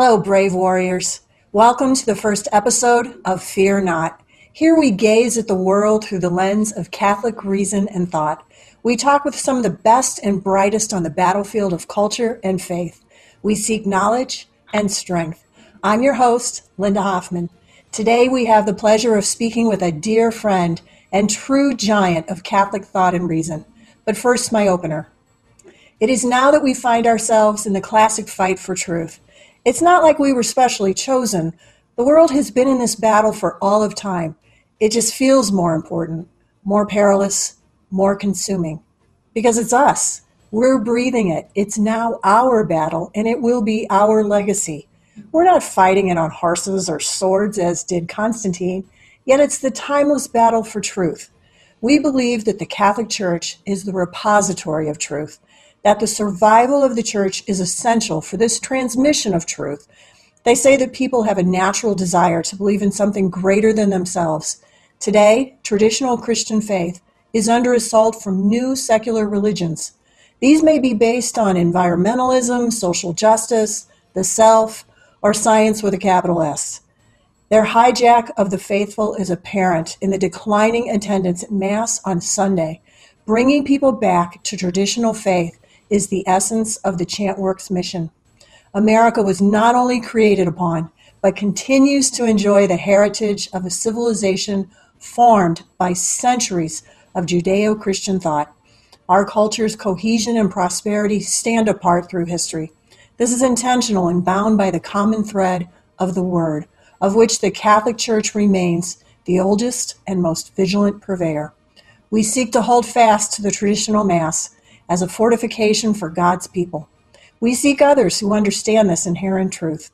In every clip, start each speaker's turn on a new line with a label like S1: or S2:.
S1: Hello, brave warriors. Welcome to the first episode of Fear Not. Here we gaze at the world through the lens of Catholic reason and thought. We talk with some of the best and brightest on the battlefield of culture and faith. We seek knowledge and strength. I'm your host, Linda Hoffman. Today we have the pleasure of speaking with a dear friend and true giant of Catholic thought and reason. But first, my opener. It is now that we find ourselves in the classic fight for truth. It's not like we were specially chosen. The world has been in this battle for all of time. It just feels more important, more perilous, more consuming. Because it's us. We're breathing it. It's now our battle, and it will be our legacy. We're not fighting it on horses or swords as did Constantine, yet it's the timeless battle for truth. We believe that the Catholic Church is the repository of truth, that the survival of the church is essential for this transmission of truth. They say that people have a natural desire to believe in something greater than themselves. Today, traditional Christian faith is under assault from new secular religions. These may be based on environmentalism, social justice, the self, or science with a capital S. Their hijack of the faithful is apparent in the declining attendance at Mass on Sunday. Bringing people back to traditional faith is the essence of the Chantworks mission. America was not only created upon, but continues to enjoy the heritage of a civilization formed by centuries of Judeo Christian thought. Our culture's cohesion and prosperity stand apart through history. This is intentional and bound by the common thread of the Word, of which the Catholic Church remains the oldest and most vigilant purveyor. We seek to hold fast to the traditional Mass as a fortification for God's people. We seek others who understand this inherent truth.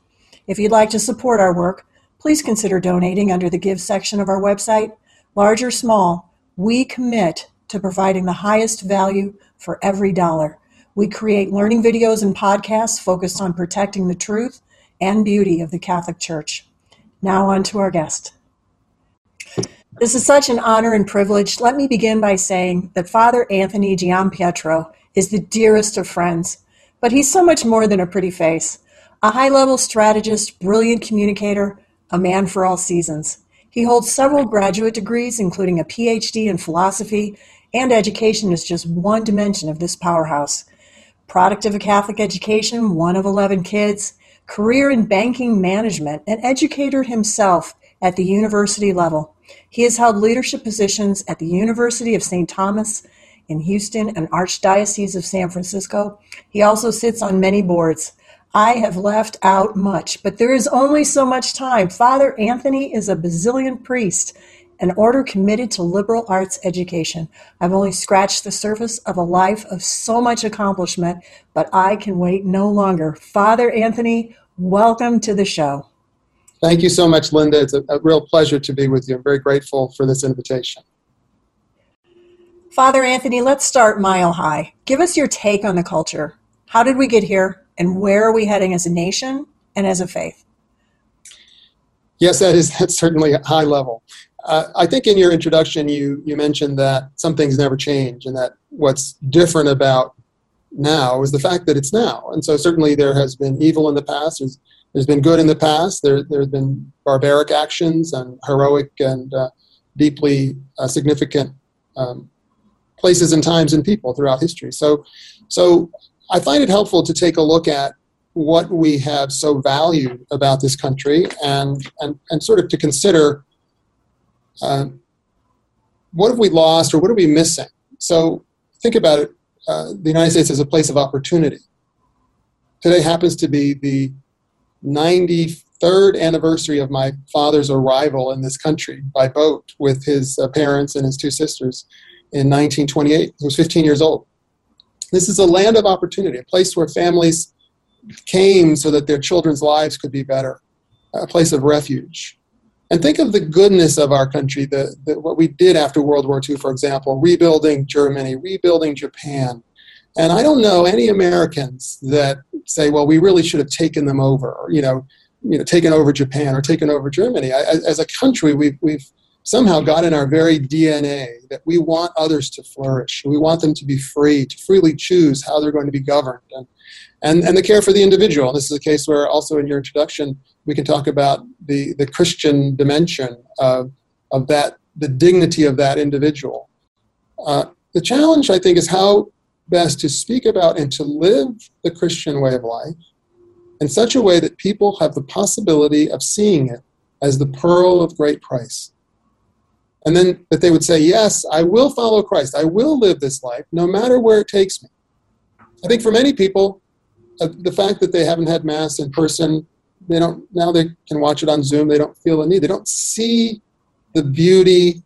S1: If you'd like to support our work, please consider donating under the Give section of our website. Large or small, we commit to providing the highest value for every dollar. We create learning videos and podcasts focused on protecting the truth and beauty of the Catholic Church. Now, on to our guest. This is such an honor and privilege. Let me begin by saying that Father Anthony Giampietro is the dearest of friends, but he's so much more than a pretty face. A high level strategist, brilliant communicator, a man for all seasons. He holds several graduate degrees, including a PhD in philosophy, and education is just one dimension of this powerhouse. Product of a Catholic education, one of 11 kids, career in banking management, an educator himself at the university level. He has held leadership positions at the University of St. Thomas in Houston and Archdiocese of San Francisco. He also sits on many boards. I have left out much, but there is only so much time. Father Anthony is a Basilian priest, an order committed to liberal arts education. I've only scratched the surface of a life of so much accomplishment, but I can wait no longer. Father Anthony, welcome to the show.
S2: Thank you so much, Linda. It's a, a real pleasure to be with you. I'm very grateful for this invitation.
S1: Father Anthony, let's start mile high. Give us your take on the culture. How did we get here, and where are we heading as a nation and as a faith?
S2: Yes, that is that's certainly a high level. Uh, I think in your introduction, you you mentioned that some things never change, and that what's different about now is the fact that it's now. And so certainly there has been evil in the past. There's there's been good in the past. There, there have been barbaric actions and heroic and uh, deeply uh, significant um, places and times and people throughout history. So, so I find it helpful to take a look at what we have so valued about this country and, and, and sort of to consider uh, what have we lost or what are we missing? So think about it. Uh, the United States is a place of opportunity. Today happens to be the 93rd anniversary of my father's arrival in this country by boat with his uh, parents and his two sisters in 1928. He was 15 years old. This is a land of opportunity, a place where families came so that their children's lives could be better, a place of refuge. And think of the goodness of our country, the, the, what we did after World War II, for example, rebuilding Germany, rebuilding Japan, and I don't know any Americans that say, well, we really should have taken them over, or, you know, you know, taken over Japan or taken over Germany. I, as a country, we've, we've somehow got in our very DNA that we want others to flourish. We want them to be free, to freely choose how they're going to be governed. And, and, and the care for the individual. This is a case where also in your introduction, we can talk about the, the Christian dimension of, of that, the dignity of that individual. Uh, the challenge, I think, is how best to speak about and to live the Christian way of life in such a way that people have the possibility of seeing it as the pearl of great price and then that they would say, Yes, I will follow Christ. I will live this life no matter where it takes me. I think for many people, uh, the fact that they haven't had Mass in person, they don't, now they can watch it on Zoom, they don't feel the need. They don't see the beauty.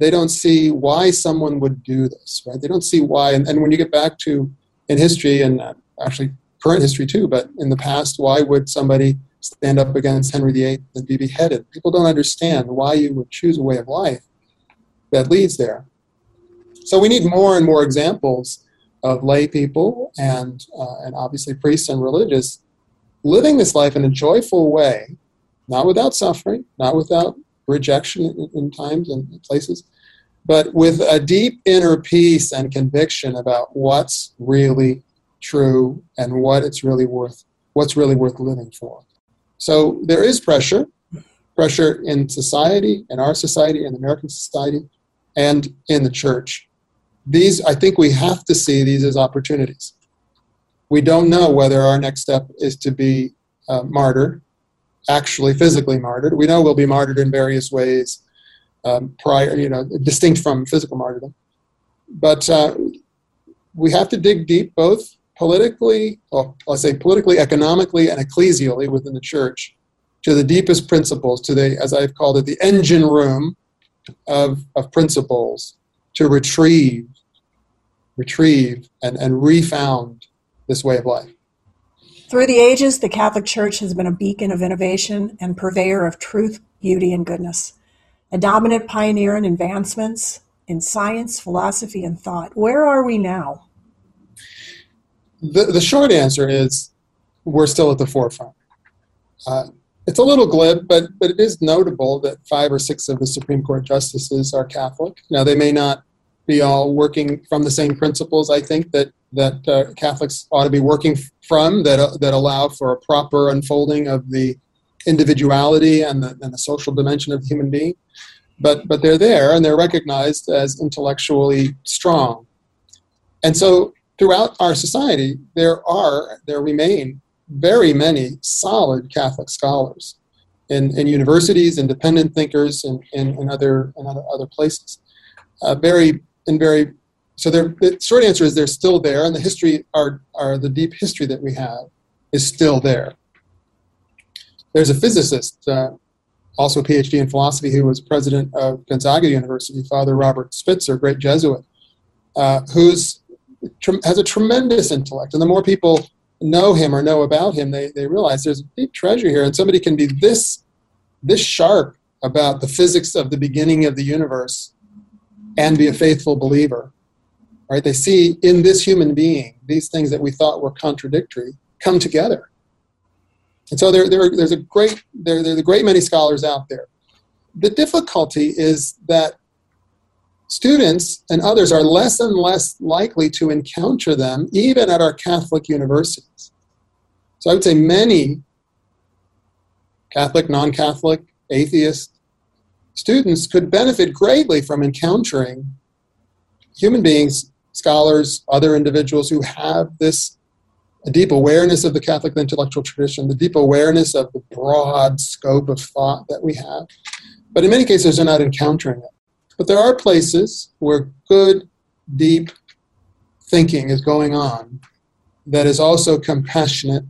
S2: They don't see why someone would do this, right? They don't see why. And, and when you get back to in history and uh, actually current history too, but in the past, why would somebody stand up against Henry VIII and be beheaded. People don't understand why you would choose a way of life that leads there. So we need more and more examples of lay people and, uh, and obviously priests and religious living this life in a joyful way, not without suffering, not without rejection in, times and places, but with a deep inner peace and conviction about what's really true and what it's really worth, what's really worth living for. So there is pressure, pressure in society, in our society, in American society, and in the church. These, I think we have to see these as opportunities. We don't know whether our next step is to be uh, martyred, actually physically martyred. We know we'll be martyred in various ways um, prior, you know, distinct from physical martyrdom. But uh, we have to dig deep both politically, let's say politically, economically, and ecclesially within the church to the deepest principles, to the, as I've called it, the engine room of, of principles to retrieve, retrieve, and, and refound this way of life.
S1: Through the ages, the Catholic Church has been a beacon of innovation and purveyor of truth, beauty, and goodness. A dominant pioneer in advancements in science, philosophy, and thought. Where are we now?
S2: the, the short answer is we're still at the forefront. Uh, it's a little glib, but, but it is notable that five or six of the Supreme Court justices are Catholic. Now, they may not be all working from the same principles, I think, that, that uh, Catholics ought to be working from that, uh, that allow for a proper unfolding of the individuality and the, and the social dimension of the human being. But, but they're there and they're recognized as intellectually strong. And so throughout our society, there are, there remain very many solid Catholic scholars in, in universities, independent thinkers, and in, in, in, other, in other, places. Uh, very, and very, so the short answer is they're still there, and the history, are, our, the deep history that we have is still there. There's a physicist, uh, also a PhD in philosophy, who was president of Gonzaga University, Father Robert Spitzer, great Jesuit, uh, who's has a tremendous intellect. And the more people know him or know about him, they, they realize there's a deep treasure here. And somebody can be this, this sharp about the physics of the beginning of the universe and be a faithful believer. Right? They see in this human being these things that we thought were contradictory come together. And so there, there, there's a great there, there's a great many scholars out there. The difficulty is that students and others are less and less likely to encounter them, even at our Catholic universities. So I would say many Catholic, non Catholic, atheist students could benefit greatly from encountering human beings, scholars, other individuals who have this deep awareness of the Catholic intellectual tradition, the deep awareness of the broad scope of thought that we have. But in many cases, they're not encountering it. But there are places where good, deep thinking is going on that is also compassionate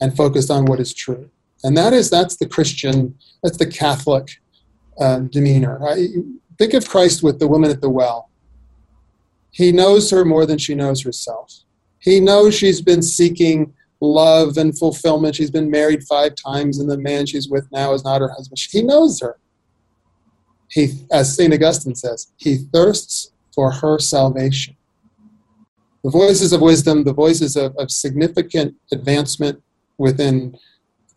S2: and focused on what is true. And that is that's the Christian, that's the Catholic uh, demeanor. I, think of Christ with the woman at the well. He knows her more than she knows herself. He knows she's been seeking love and fulfillment. She's been married five times, and the man she's with now is not her husband. He knows her he, as St. Augustine says, he thirsts for her salvation. The voices of wisdom, the voices of, of significant advancement within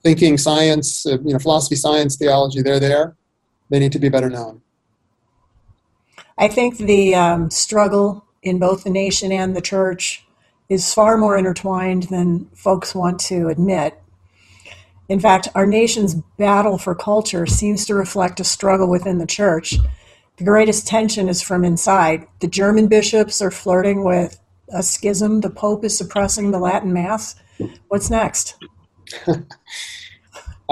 S2: thinking, science, uh, you know, philosophy, science, theology, they're there. They need to be better known.
S1: I think the um, struggle in both the nation and the church is far more intertwined than folks want to admit. In fact, our nation's battle for culture seems to reflect a struggle within the church. The greatest tension is from inside. The German bishops are flirting with a schism. The Pope is suppressing the Latin Mass. What's next?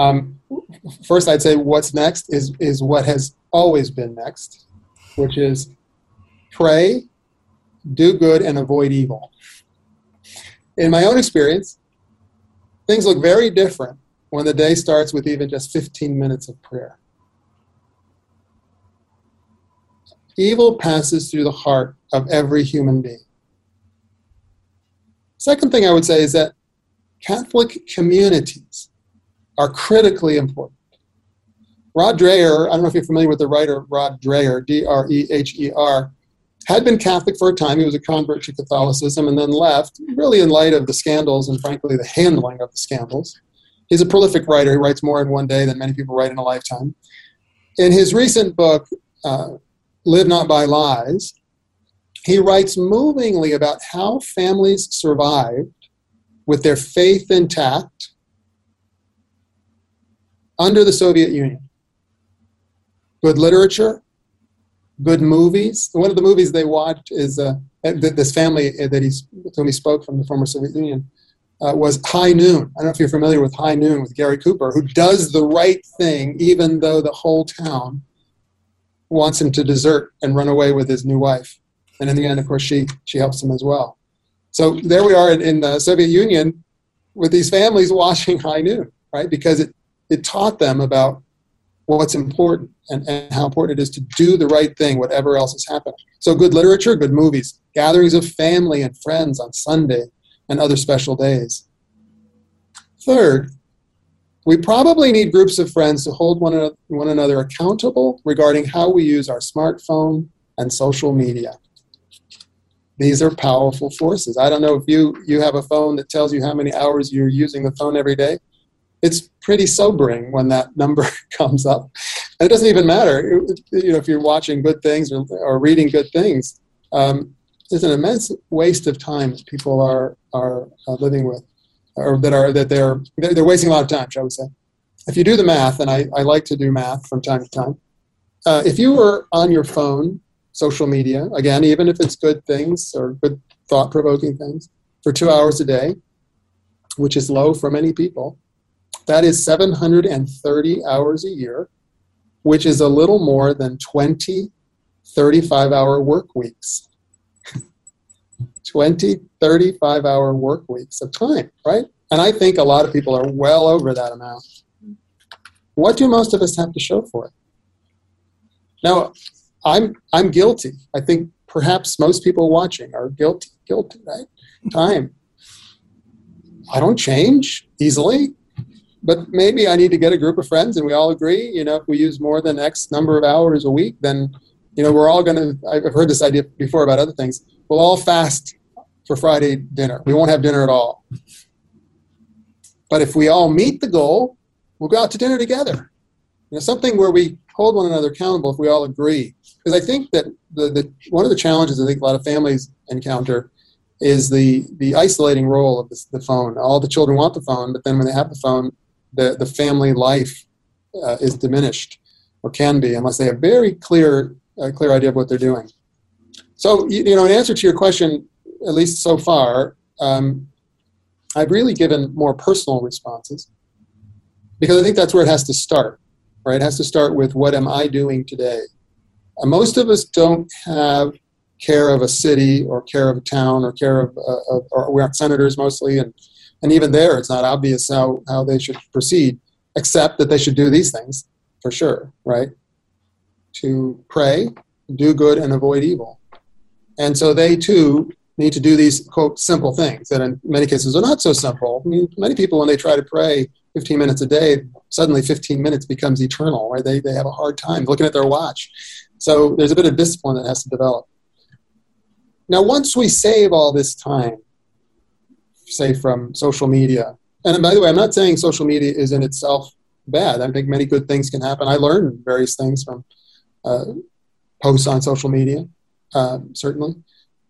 S2: um, first, I'd say what's next is, is what has always been next, which is pray, do good, and avoid evil. In my own experience, things look very different when the day starts with even just 15 minutes of prayer. Evil passes through the heart of every human being. Second thing I would say is that Catholic communities are critically important. Rod Dreher, I don't know if you're familiar with the writer Rod Dreher, D R E H E R, had been Catholic for a time. He was a convert to Catholicism and then left, really in light of the scandals and, frankly, the handling of the scandals. He's a prolific writer. He writes more in one day than many people write in a lifetime. In his recent book, uh, Live Not by Lies, he writes movingly about how families survived with their faith intact under the Soviet Union. Good literature, good movies. One of the movies they watched is uh, this family that he's, whom he spoke from the former Soviet Union uh, was High Noon. I don't know if you're familiar with High Noon with Gary Cooper, who does the right thing even though the whole town wants him to desert and run away with his new wife. And in the end, of course, she she helps him as well. So there we are in, in the Soviet Union with these families watching High Noon, right? Because it it taught them about what's important and, and how important it is to do the right thing, whatever else is happening. So good literature, good movies, gatherings of family and friends on Sunday, and other special days. Third, we probably need groups of friends to hold one, one another accountable regarding how we use our smartphone and social media. These are powerful forces. I don't know if you, you have a phone that tells you how many hours you're using the phone every day. It's pretty sobering when that number comes up. And it doesn't even matter you know, if you're watching good things or, or reading good things. Um, there's an immense waste of time that people are are uh, living with, or that are that they're they're wasting a lot of time, shall we say? If you do the math, and I, I like to do math from time to time, uh, if you were on your phone, social media, again, even if it's good things or good thought provoking things, for two hours a day, which is low for many people, that is 730 hours a year, which is a little more than 20 35 hour work weeks. 20, 35 hour work weeks of time, right? And I think a lot of people are well over that amount. What do most of us have to show for it? Now, I'm, I'm guilty. I think perhaps most people watching are guilty, guilty, right? Time. I don't change easily, but maybe I need to get a group of friends and we all agree, you know, if we use more than X number of hours a week, then, you know, we're all going to, I've heard this idea before about other things. We'll all fast for Friday dinner. We won't have dinner at all. But if we all meet the goal, we'll go out to dinner together. You know, something where we hold one another accountable if we all agree. Because I think that the, the one of the challenges I think a lot of families encounter is the the isolating role of the, the phone. All the children want the phone, but then when they have the phone, the the family life uh, is diminished, or can be, unless they have very clear uh, clear idea of what they're doing. So you, you know, in answer to your question, at least so far, um, I've really given more personal responses because I think that's where it has to start, right? It has to start with what am I doing today? And most of us don't have care of a city or care of a town or care of, uh, of or we aren't senators mostly, and, and even there it's not obvious how, how they should proceed, except that they should do these things for sure, right? To pray, do good, and avoid evil. And so they too need to do these quote simple things that in many cases are not so simple. I mean, many people when they try to pray 15 minutes a day, suddenly 15 minutes becomes eternal, right? They, they have a hard time looking at their watch. So there's a bit of discipline that has to develop. Now, once we save all this time, say from social media, and by the way, I'm not saying social media is in itself bad. I think many good things can happen. I learn various things from uh, posts on social media, uh, certainly.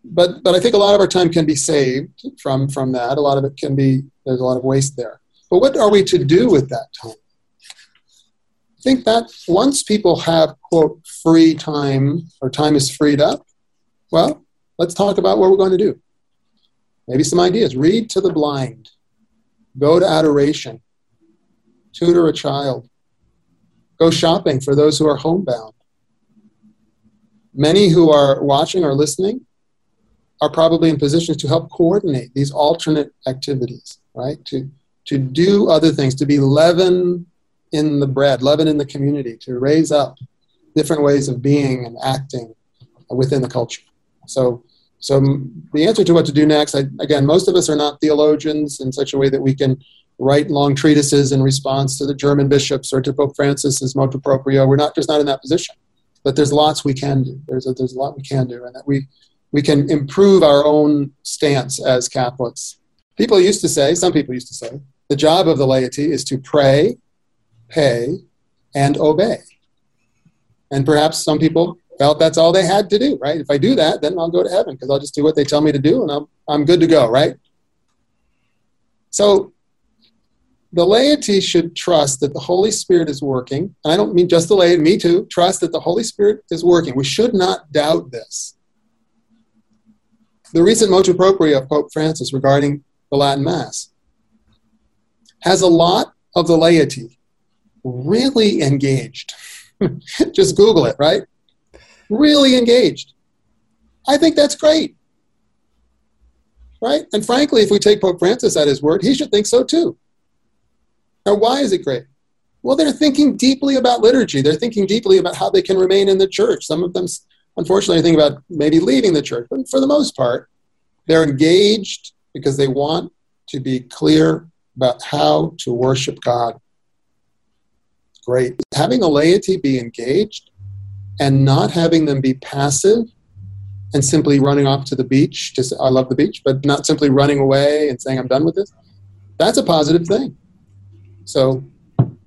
S2: But, but I think a lot of our time can be saved from, from that. A lot of it can be, there's a lot of waste there. But what are we to do with that time? I think that once people have, quote, free time or time is freed up, well, let's talk about what we're going to do. Maybe some ideas. Read to the blind, go to adoration, tutor a child, go shopping for those who are homebound. Many who are watching or listening are probably in positions to help coordinate these alternate activities, right? To, to do other things, to be leaven in the bread, leaven in the community, to raise up different ways of being and acting within the culture. So, so um, the answer to what to do next, I, again, most of us are not theologians in such a way that we can write long treatises in response to the German bishops or to Pope Francis's motu proprio. We're not just not in that position, but there's lots we can do. There's a, there's a lot we can do, and that we we can improve our own stance as Catholics. People used to say, some people used to say, the job of the laity is to pray, pay, and obey. And perhaps some people felt that's all they had to do, right? If I do that, then I'll go to heaven because I'll just do what they tell me to do and I'm, I'm good to go, right? So the laity should trust that the Holy Spirit is working. And I don't mean just the laity, me too. Trust that the Holy Spirit is working. We should not doubt this. The recent motu proprio of Pope Francis regarding the Latin Mass has a lot of the laity really engaged. Just Google it, right? Really engaged. I think that's great. Right? And frankly, if we take Pope Francis at his word, he should think so too. Now, why is it great? Well, they're thinking deeply about liturgy. They're thinking deeply about how they can remain in the church. Some of them unfortunately think about maybe leaving the church, but for the most part, they're engaged because they want to be clear about how to worship God. Great. Having a laity be engaged and not having them be passive and simply running off to the beach, just I love the beach, but not simply running away and saying I'm done with this, that's a positive thing. So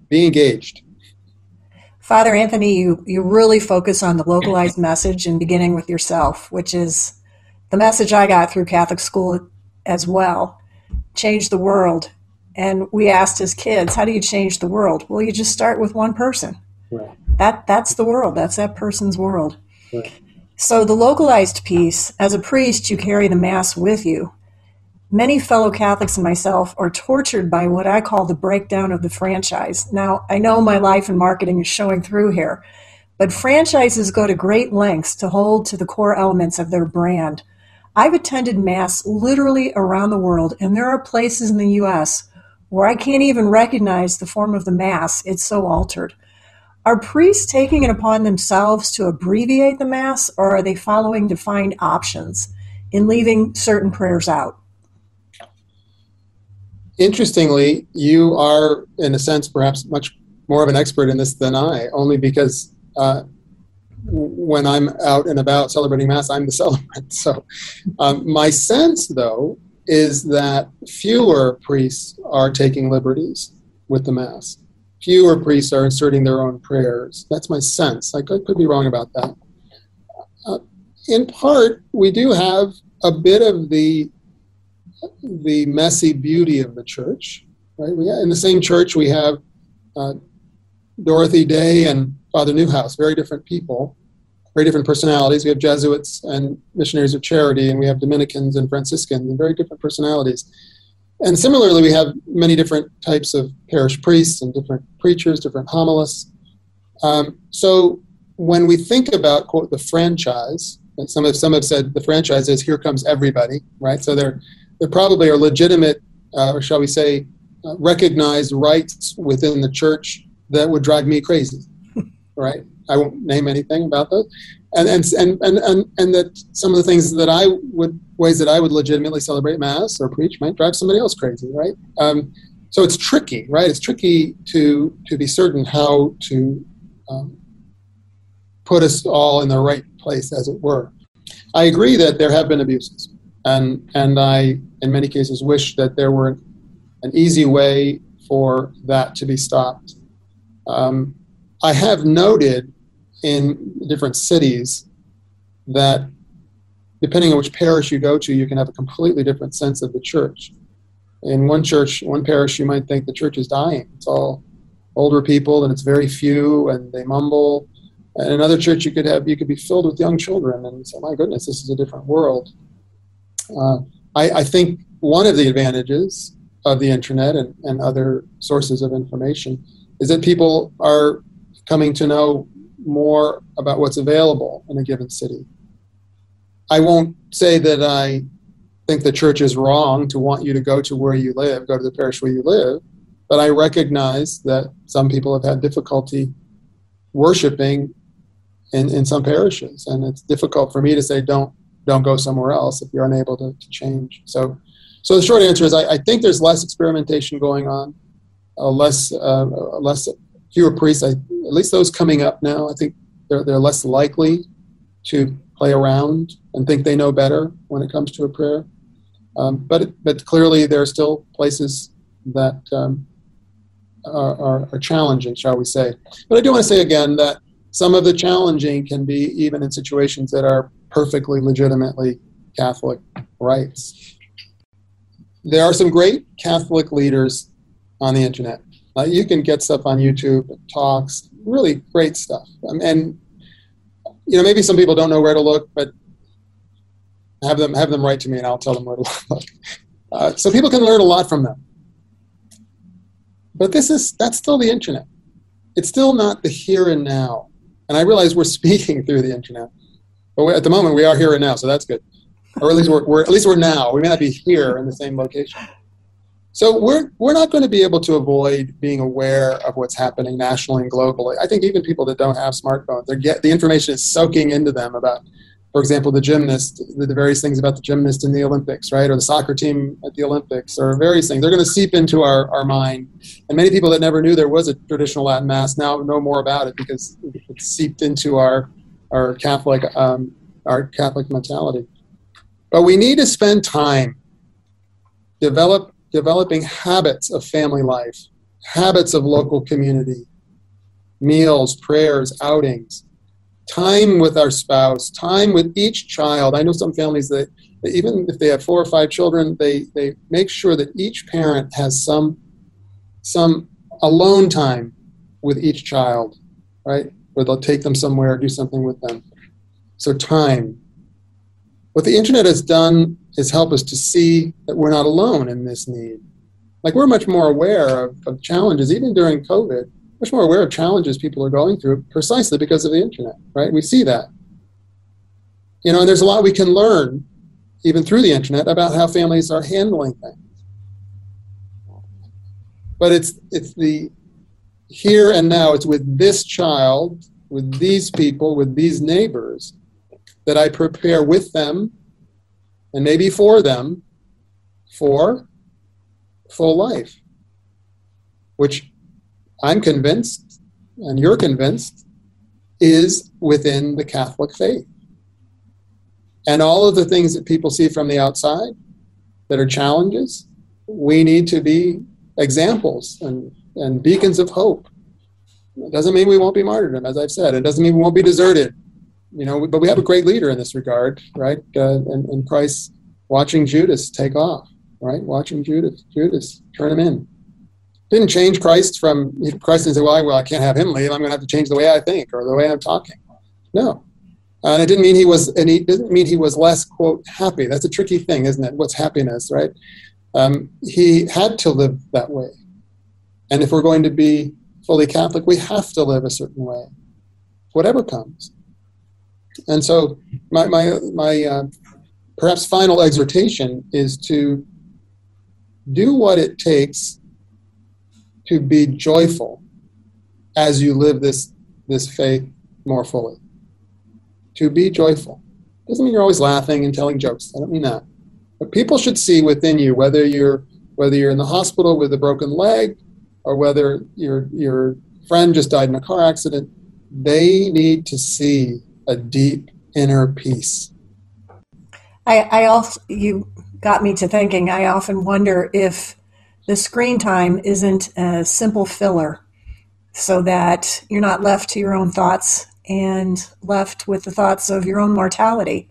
S2: be engaged.
S1: Father Anthony, you, you really focus on the localized message and beginning with yourself, which is the message I got through Catholic school as well. Change the world. And we asked as kids, how do you change the world? Well, you just start with one person. Right. That that's the world. That's that person's world. Right. So the localized piece, as a priest, you carry the mass with you. Many fellow Catholics and myself are tortured by what I call the breakdown of the franchise. Now, I know my life in marketing is showing through here, but franchises go to great lengths to hold to the core elements of their brand. I've attended Mass literally around the world, and there are places in the US where I can't even recognize the form of the Mass, it's so altered. Are priests taking it upon themselves to abbreviate the Mass, or are they following defined options in leaving certain prayers out?
S2: interestingly, you are, in a sense, perhaps much more of an expert in this than I, only because uh, when I'm out and about celebrating Mass, I'm the celebrant. So, um, my sense, though, is that fewer priests are taking liberties with the Mass. Fewer priests are inserting their own prayers. That's my sense. I could, could be wrong about that. Uh, in part, we do have a bit of the the messy beauty of the church. Right? We, in the same church, we have uh, Dorothy Day and Father Neuhaus, very different people, very different personalities. We have Jesuits and missionaries of charity, and we have Dominicans and Franciscans, and very different personalities. And similarly, we have many different types of parish priests and different preachers, different homilists. Um, so when we think about quote the franchise, and some have some have said the franchise is here comes everybody, right? So they're there probably are legitimate, uh, or shall we say, uh, recognized rites within the church that would drive me crazy, right? I won't name anything about those. And, and, and, and, and, and that some of the things that I would, ways that I would legitimately celebrate Mass or preach might drive somebody else crazy, right? Um, so it's tricky, right? It's tricky to, to be certain how to um, put us all in the right place, as it were. I agree that there have been abuses and and I in many cases wish that there were an easy way for that to be stopped. Um, I have noted in different cities that depending on which parish you go to, you can have a completely different sense of the church. In one church, one parish, you might think the church is dying. It's all older people and it's very few and they mumble. And another church, you could have you could be filled with young children and say, "My goodness, this is a different world." Uh, I, I think one of the advantages of the internet and, and other sources of information is that people are coming to know more about what's available in a given city. I won't say that I think the church is wrong to want you to go to where you live, go to the parish where you live, but I recognize that some people have had difficulty worshiping in, in some parishes, and it's difficult for me to say don't don't go somewhere else if you're unable to, to change. So, so the short answer is I, I think there's less experimentation going on, uh, less uh, less fewer priests. I, at least those coming up now, I think they're they're less likely to play around and think they know better when it comes to a prayer. Um, but but clearly there are still places that um, are, are, are, challenging, shall we say? But I do want to say again that some of the challenging can be even in situations that are perfectly legitimately Catholic rites. There are some great Catholic leaders on the internet. Uh, you can get stuff on YouTube, talks, really great stuff. Um, and you know, maybe some people don't know where to look, but have them have them write to me, and I'll tell them where to look. Uh, so people can learn a lot from them. But this is that's still the internet. It's still not the here and now. And I realize we're speaking through the internet, but at the moment we are here and now, so that's good. Or at least we're, we're at least we're now. We may not be here in the same location. So we're we're not going to be able to avoid being aware of what's happening nationally and globally. I think even people that don't have smartphones, they get the information is soaking into them about, for example, the gymnast, the, the various things about the gymnast in the Olympics, right, or the soccer team at the Olympics, or various things. They're going to seep into our, our mind, and many people that never knew there was a traditional Latin Mass now know more about it because it's seeped into our our Catholic um, our Catholic mentality. But we need to spend time develop developing habits of family life, habits of local community, meals, prayers, outings, time with our spouse, time with each child. I know some families that, even if they have four or five children, they, they make sure that each parent has some some alone time with each child, right? Where they'll take them somewhere, or do something with them. So time. What the internet has done is help us to see that we're not alone in this need. Like we're much more aware of, of challenges, even during COVID, much more aware of challenges people are going through precisely because of the internet, right? We see that. You know, and there's a lot we can learn even through the internet about how families are handling things. But it's it's the here and now, it's with this child, with these people, with these neighbors that I prepare with them and maybe for them for full life, which I'm convinced, and you're convinced, is within the Catholic faith. And all of the things that people see from the outside that are challenges, we need to be examples and, and beacons of hope. It doesn't mean we won't be martyred, as I've said. It doesn't mean we won't be deserted you know, but we have a great leader in this regard, right? Uh, and, and Christ watching Judas take off, right? Watching Judas, Judas turn him in. Didn't change Christ from Christ and say, well, I, well, I can't have him leave. I'm going to have to change the way I think or the way I'm talking. No, and it didn't mean he was, and he didn't mean he was less quote happy. That's a tricky thing, isn't it? What's happiness, right? Um, he had to live that way, and if we're going to be fully Catholic, we have to live a certain way, whatever comes. And so, my, my, my uh, perhaps final exhortation is to do what it takes to be joyful as you live this, this faith more fully. To be joyful. Doesn't mean you're always laughing and telling jokes. I don't mean that. But people should see within you, whether you're whether you're in the hospital with a broken leg or whether your your friend just died in a car accident, they need to see a deep inner peace.
S1: I, I also, you got me to thinking, I often wonder if the screen time isn't a simple filler so that you're not left to your own thoughts and left with the thoughts of your own mortality,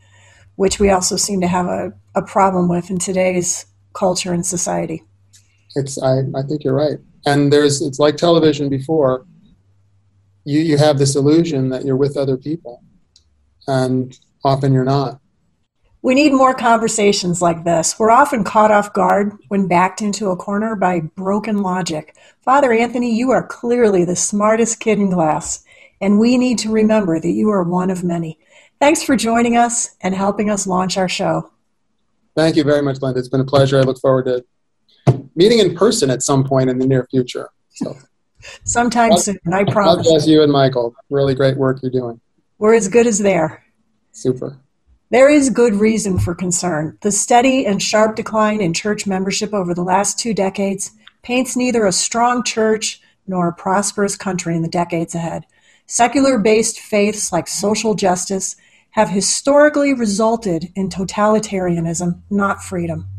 S1: which we also seem to have a, a problem with in today's culture and society.
S2: It's I, I think you're right. And there's it's like television before. You you have this illusion that you're with other people. And often you're not.
S1: We need more conversations like this. We're often caught off guard when backed into a corner by broken logic. Father Anthony, you are clearly the smartest kid in class, and we need to remember that you are one of many. Thanks for joining us and helping us launch our show.
S2: Thank you very much, Linda. It's been a pleasure. I look forward to meeting in person at some point in the near future. So.
S1: Sometime God, soon, I promise.
S2: God bless you and Michael. Really great work you're doing.
S1: We're as good as there.
S2: Super.
S1: There is good reason for concern. The steady and sharp decline in church membership over the last two decades paints neither a strong church nor a prosperous country in the decades ahead. Secular based faiths like social justice have historically resulted in totalitarianism, not freedom.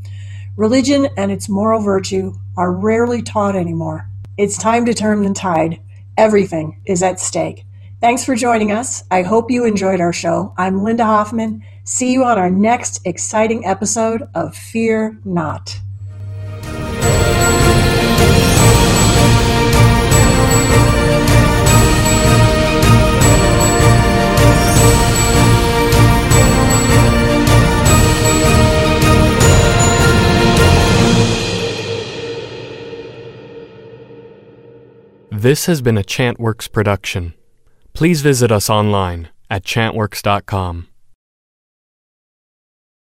S1: Religion and its moral virtue are rarely taught anymore. It's time to turn the tide. Everything is at stake. Thanks for joining us. I hope you enjoyed our show. I'm Linda Hoffman See you on our next exciting episode of Fear Not.
S3: This has been a Chantworks production. Please visit us online at chantworks.com.